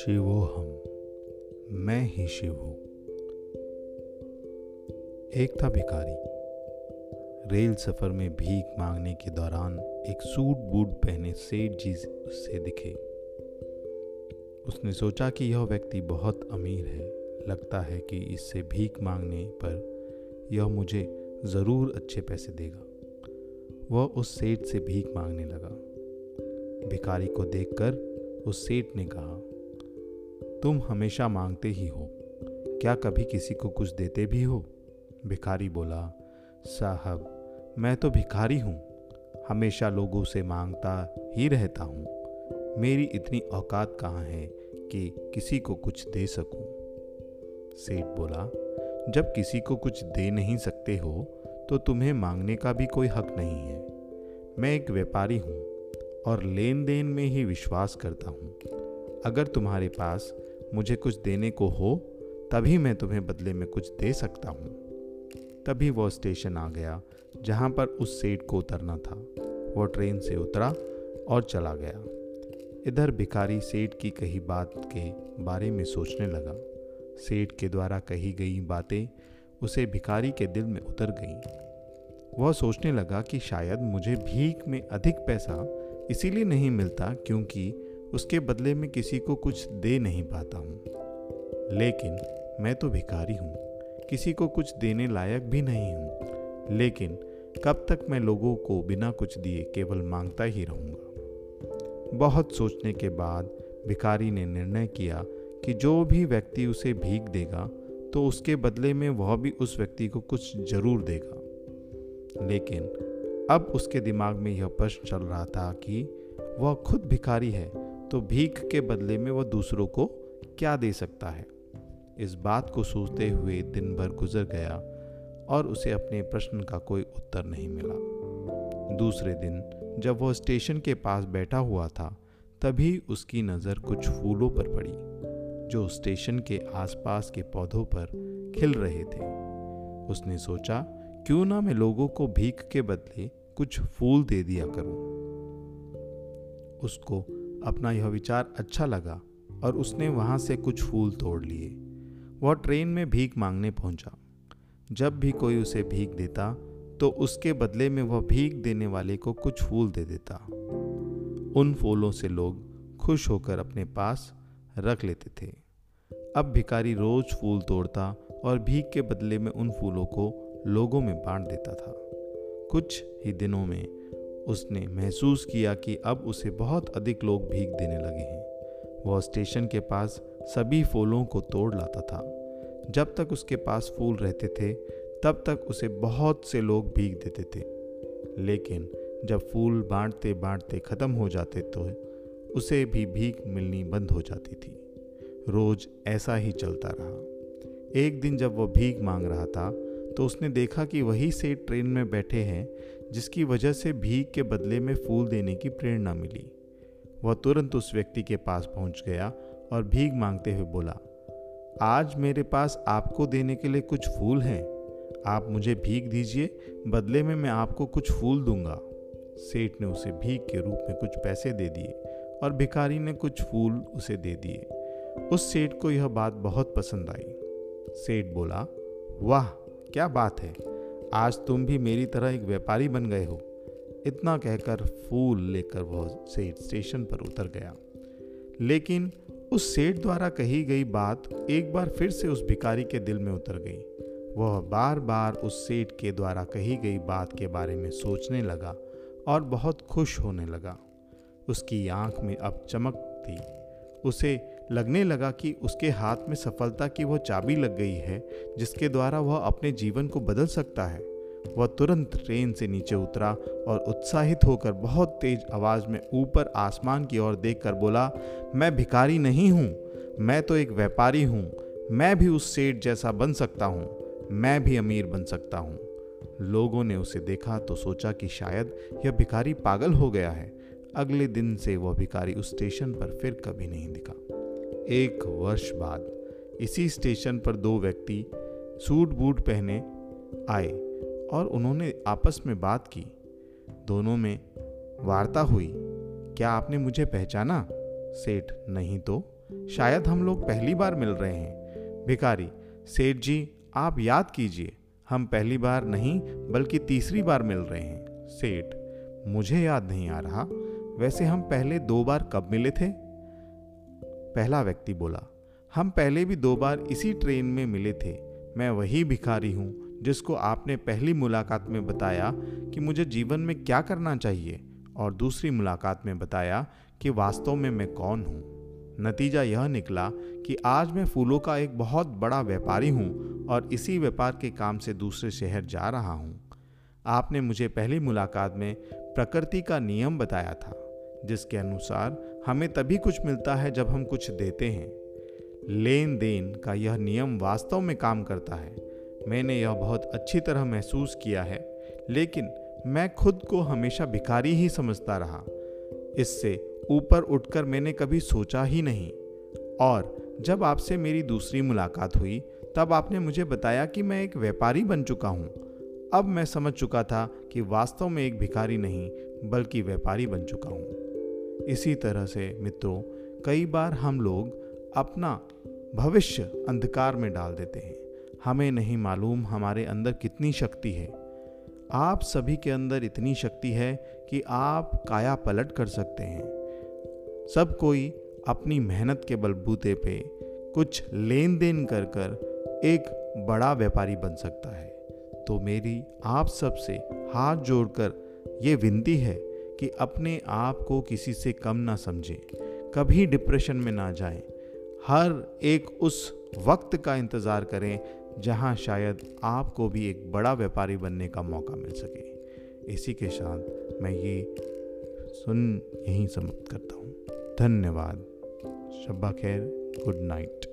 शिवोहम मैं ही शिव हूँ। एक था भिखारी, रेल सफ़र में भीख मांगने के दौरान एक सूट बूट पहने सेठ जी उससे दिखे। उसने सोचा कि यह व्यक्ति बहुत अमीर है, लगता है कि इससे भीख मांगने पर यह मुझे ज़रूर अच्छे पैसे देगा। वह उस सेठ से भीख मांगने लगा। भिखारी को देखकर उस सेठ ने कहा तुम हमेशा मांगते ही हो। क्या कभी किसी को कुछ देते भी हो? भिखारी बोला, साहब, मैं तो भिखारी हूँ। हमेशा लोगों से माँगता ही रहता हूँ। मेरी इतनी औकात कहाँ है कि किसी को कुछ दे सकूँ? सेठ बोला, जब किसी को कुछ दे नहीं सकते हो तो तुम्हें मांगने का भी कोई हक नहीं है। मैं एक व्यापारी हूँ और लेन देन में ही विश्वास करता हूँ। अगर तुम्हारे पास मुझे कुछ देने को हो, तभी मैं तुम्हें बदले में कुछ दे सकता हूँ। तभी वो स्टेशन आ गया, जहाँ पर उस सेठ को उतरना था। वो ट्रेन से उतरा और चला गया। इधर भिखारी सेठ की कही बात के बारे में सोचने लगा। सेठ के द्वारा कही गई बातें उसे भिखारी के दिल में उतर गईं। वह सोचने लगा कि शायद मुझे भीख में अधिक पैसा इसीलिए नहीं मिलता क्योंकि उसके बदले में किसी को कुछ दे नहीं पाता हूँ। लेकिन मैं तो भिखारी हूँ, किसी को कुछ देने लायक भी नहीं हूँ। लेकिन कब तक मैं लोगों को बिना कुछ दिए केवल माँगता ही रहूँगा? बहुत सोचने के बाद भिखारी ने निर्णय किया कि जो भी व्यक्ति उसे भीख देगा तो उसके बदले में वह भी उस व्यक्ति को कुछ ज़रूर देगा। लेकिन अब उसके दिमाग में यह प्रश्न चल रहा था कि वह खुद भिखारी है तो भीख के बदले में वह दूसरों को क्या दे सकता है? इस बात को सोचते हुए दिन भर गुजर गया और उसे अपने प्रश्न का कोई उत्तर नहीं मिला। दूसरे दिन, जब वह स्टेशन के पास बैठा हुआ था, तभी उसकी नज़र कुछ फूलों पर पड़ी, जो स्टेशन के आसपास के पौधों पर खिल रहे थे। उसने सोचा, क्यों ना मैं लोगों को भीख के बदले कुछ फूल दे दिया करूँ? उसको अपना यह विचार अच्छा लगा और उसने वहाँ से कुछ फूल तोड़ लिए। वह ट्रेन में भीख मांगने पहुँचा। जब भी कोई उसे भीख देता तो उसके बदले में वह भीख देने वाले को कुछ फूल दे देता। उन फूलों से लोग खुश होकर अपने पास रख लेते थे। अब भिकारी रोज फूल तोड़ता और भीख के बदले में उन फूलों को लोगों में बांट देता था। कुछ ही दिनों में उसने महसूस किया कि अब उसे बहुत अधिक लोग भीख देने लगे हैं। वह स्टेशन के पास सभी फूलों को तोड़ लाता था। जब तक उसके पास फूल रहते थे, तब तक उसे बहुत से लोग भीख देते थे। लेकिन जब फूल बांटते बांटते ख़त्म हो जाते तो उसे भी भीख मिलनी बंद हो जाती थी। रोज ऐसा ही चलता रहा। एक दिन जब वह भीख मांग रहा था तो उसने देखा कि वही से ट्रेन में बैठे हैं जिसकी वजह से भीख के बदले में फूल देने की प्रेरणा मिली। वह तुरंत उस व्यक्ति के पास पहुँच गया और भीख मांगते हुए बोला, आज मेरे पास आपको देने के लिए कुछ फूल हैं। आप मुझे भीख दीजिए, बदले में मैं आपको कुछ फूल दूँगा। सेठ ने उसे भीख के रूप में कुछ पैसे दे दिए और भिखारी ने कुछ फूल उसे दे दिए। उस सेठ को यह बात बहुत पसंद आई। सेठ बोला, वाह, क्या बात है! आज तुम भी मेरी तरह एक व्यापारी बन गए हो। इतना कहकर फूल लेकर वह सेठ स्टेशन पर उतर गया। लेकिन उस सेठ द्वारा कही गई बात एक बार फिर से उस भिकारी के दिल में उतर गई। वह बार बार उस सेठ के द्वारा कही गई बात के बारे में सोचने लगा और बहुत खुश होने लगा। उसकी आँख में अब चमक थी। उसे लगने लगा कि उसके हाथ में सफलता की वह चाबी लग गई है, जिसके द्वारा वह अपने जीवन को बदल सकता है। वह तुरंत ट्रेन से नीचे उतरा और उत्साहित होकर बहुत तेज आवाज़ में ऊपर आसमान की ओर देखकर बोला, मैं भिखारी नहीं हूँ, मैं तो एक व्यापारी हूँ, मैं भी उस सेठ जैसा बन सकता हूँ, मैं भी अमीर बन सकता हूँ। लोगों ने उसे देखा तो सोचा कि शायद यह भिखारी पागल हो गया है। अगले दिन से वह भिखारी उस स्टेशन पर फिर कभी नहीं दिखा। एक वर्ष बाद, इसी स्टेशन पर दो व्यक्ति सूट बूट पहने आए और उन्होंने आपस में बात की। दोनों में वार्ता हुई, क्या आपने मुझे पहचाना? सेठ, नहीं तो। शायद हम लोग पहली बार मिल रहे हैं। भिखारी, सेठ जी, आप याद कीजिए, हम पहली बार नहीं, बल्कि तीसरी बार मिल रहे हैं। सेठ, मुझे याद नहीं आ रहा। वैसे हम पहले दो बार कब मिले थे? पहला व्यक्ति बोला, हम पहले भी दो बार इसी ट्रेन में मिले थे। मैं वही भिखारी हूँ जिसको आपने पहली मुलाकात में बताया कि मुझे जीवन में क्या करना चाहिए और दूसरी मुलाकात में बताया कि वास्तव में मैं कौन हूँ। नतीजा यह निकला कि आज मैं फूलों का एक बहुत बड़ा व्यापारी हूँ और इसी व्यापार के काम से दूसरे शहर जा रहा हूँ। आपने मुझे पहली मुलाकात में प्रकृति का नियम बताया था, जिसके अनुसार हमें तभी कुछ मिलता है जब हम कुछ देते हैं। लेन देन का यह नियम वास्तव में काम करता है। मैंने यह बहुत अच्छी तरह महसूस किया है, लेकिन मैं खुद को हमेशा भिखारी ही समझता रहा। इससे ऊपर उठकर मैंने कभी सोचा ही नहीं। और जब आपसे मेरी दूसरी मुलाकात हुई, तब आपने मुझे बताया कि मैं एक व्यापारी बन चुका हूँ। अब मैं समझ चुका था कि वास्तव में एक भिखारी नहीं, बल्कि व्यापारी बन चुका हूँ। इसी तरह से मित्रों, कई बार हम लोग अपना भविष्य अंधकार में डाल देते हैं। हमें नहीं मालूम हमारे अंदर कितनी शक्ति है। आप सभी के अंदर इतनी शक्ति है कि आप काया पलट कर सकते हैं। सब कोई अपनी मेहनत के बलबूते पे कुछ लेन देन कर कर एक बड़ा व्यापारी बन सकता है। तो मेरी आप सबसे हाथ जोड़कर ये विनती है कि अपने आप को किसी से कम ना समझें, कभी डिप्रेशन में ना जाएँ। हर एक उस वक्त का इंतज़ार करें, जहाँ शायद आपको भी एक बड़ा व्यापारी बनने का मौका मिल सके। इसी के साथ मैं ये सुन, यहीं समाप्त करता हूँ। धन्यवाद। शब्बा खैर। Good night.